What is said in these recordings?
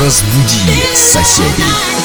Разбуди соседей.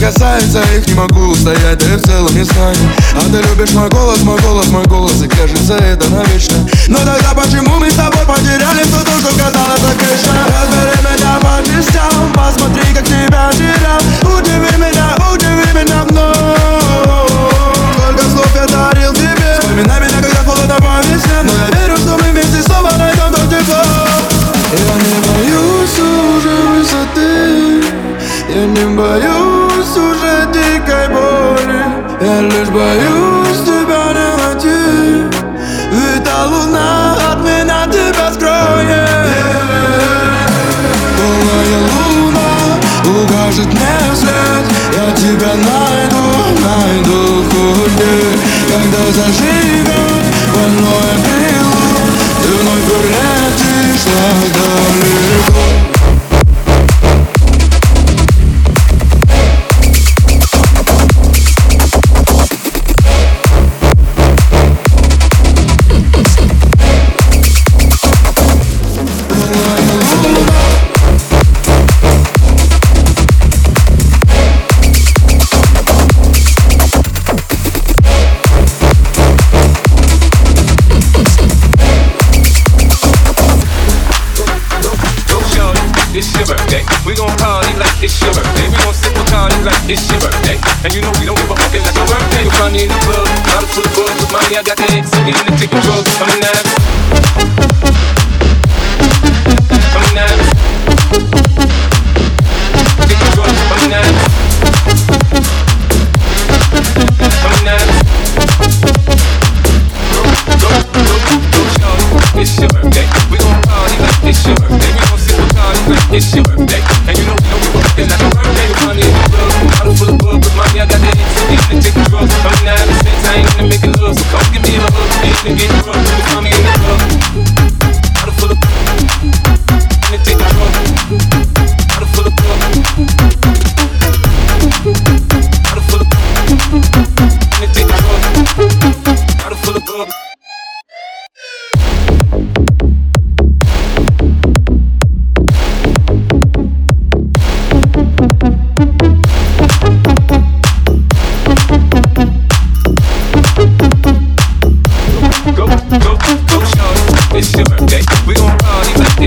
Касается их, не могу устоять, да и в целом не станет А ты любишь мой голос, мой голос, мой голос, и кажется это навечно. Но тогда почему мы с тобой потеряли все то, что казалось отлично Разбери меня по частям, посмотри, как тебя терял. Удиви меня, удиви меня вновь Сколько слов я дарил тебе. Вспоминай меня, когда холодно по весне Но я верю, что мы вместе снова найдем то тепло. Я не боюсь уже высоты. Я не боюсь уже дикой боли. Я лишь боюсь тебя не найти Ведь та луна от меня тебя скроет. Полная луна укажет мне вслед Я тебя найду, найду хоть Когда заживет It's your birthday, and you know we don't give a fuck if that's my birthday. You find me in the club, I'm full of bugs, with money I got the head, singing and taking drugs. I'm in that. I'm in that. Drugs. I'm in that. I'm in It's your birthday, we gon' party like it's your birthday. We gon' sip a party like it's your birthday, and you know.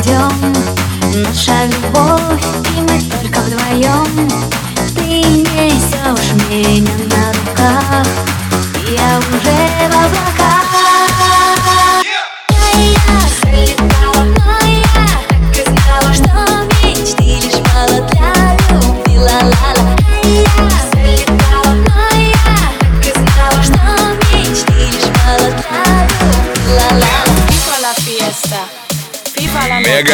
идем Наша любовь, и мы только вдвоем Ты несешь меня на руках Я уже в облаках.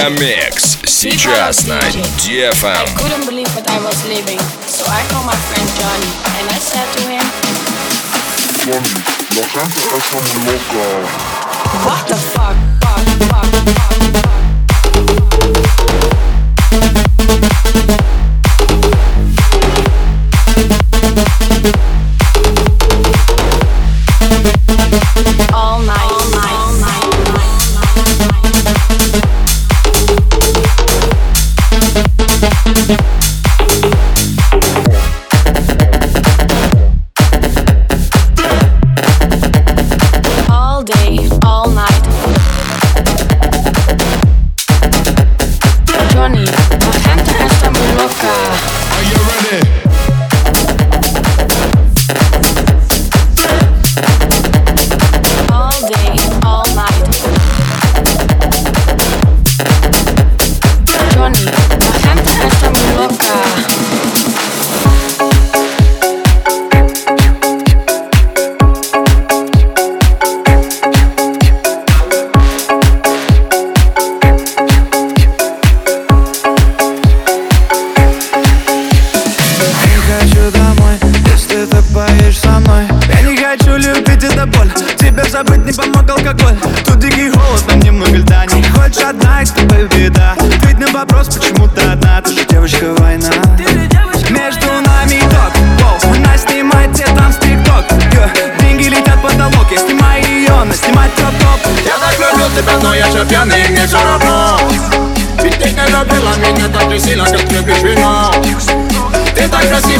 mix Сейчас на DFM. I couldn't believe what I was living, so I called my friend Johnny, and I said to him, Johnny, la gente está muy loca. What the fuck, fuck, fuck, fuck, fuck.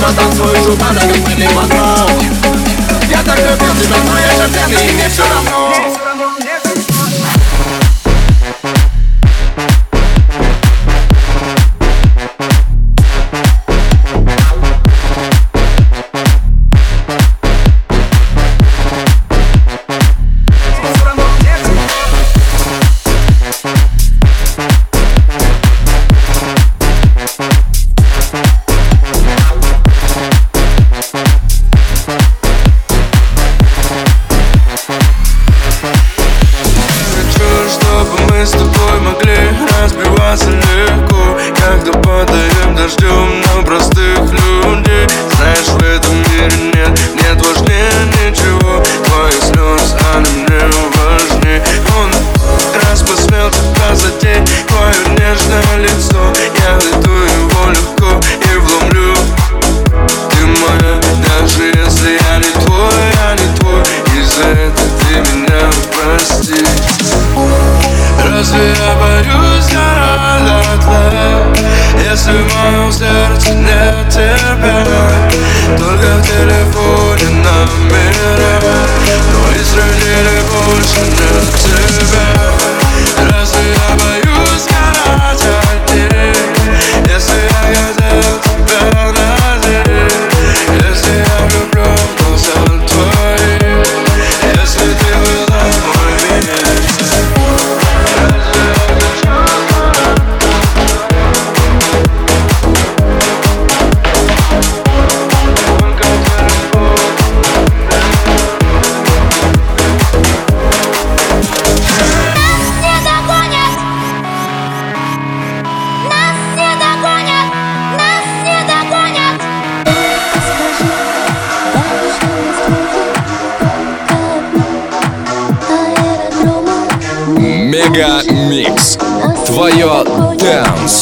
Потанцуй, жук, надо как Я так любил тебя, но я же пьяный, и мне все равно.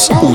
Дэнс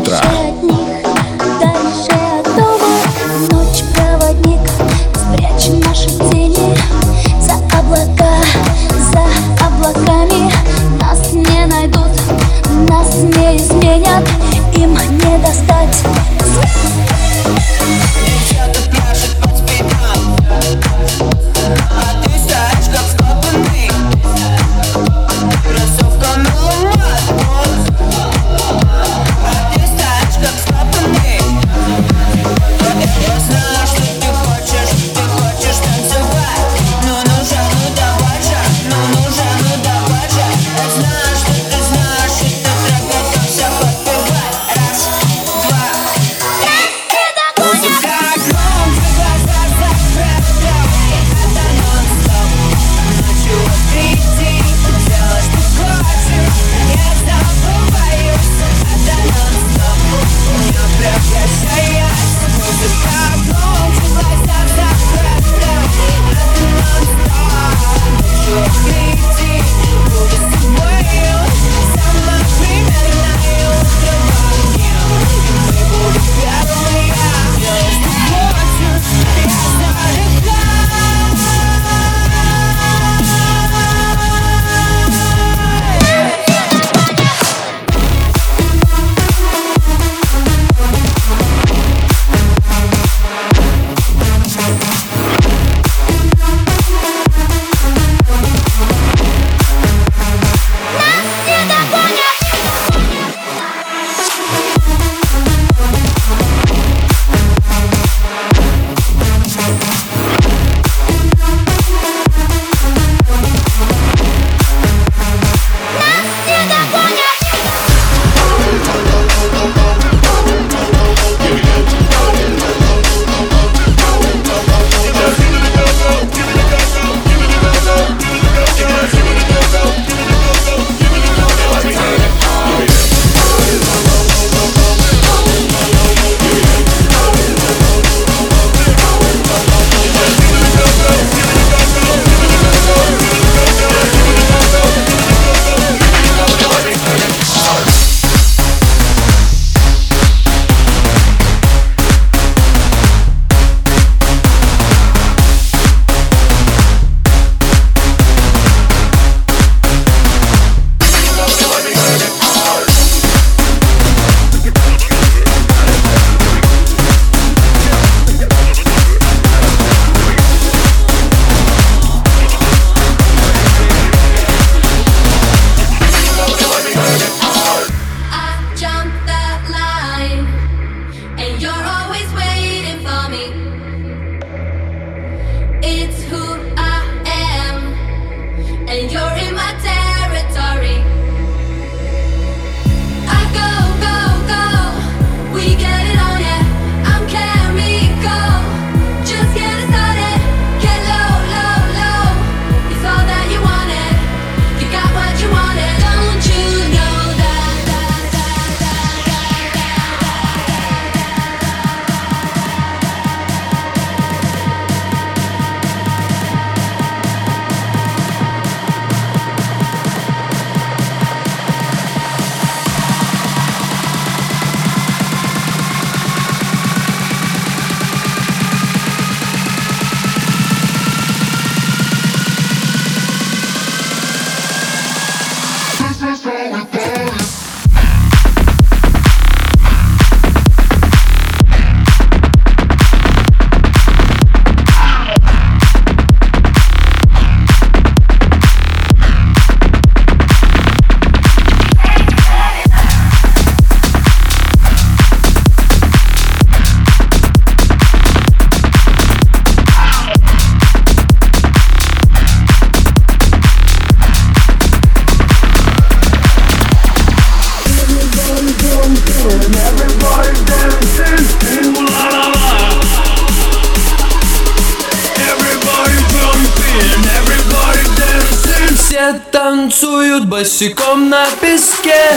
танцуют босиком на песке.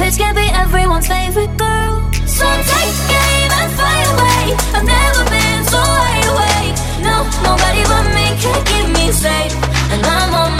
Cause can't be everyone's favorite girl. So take the game and fly away. I've never been so wide awake. No, nobody but me can keep me safe. And I'm on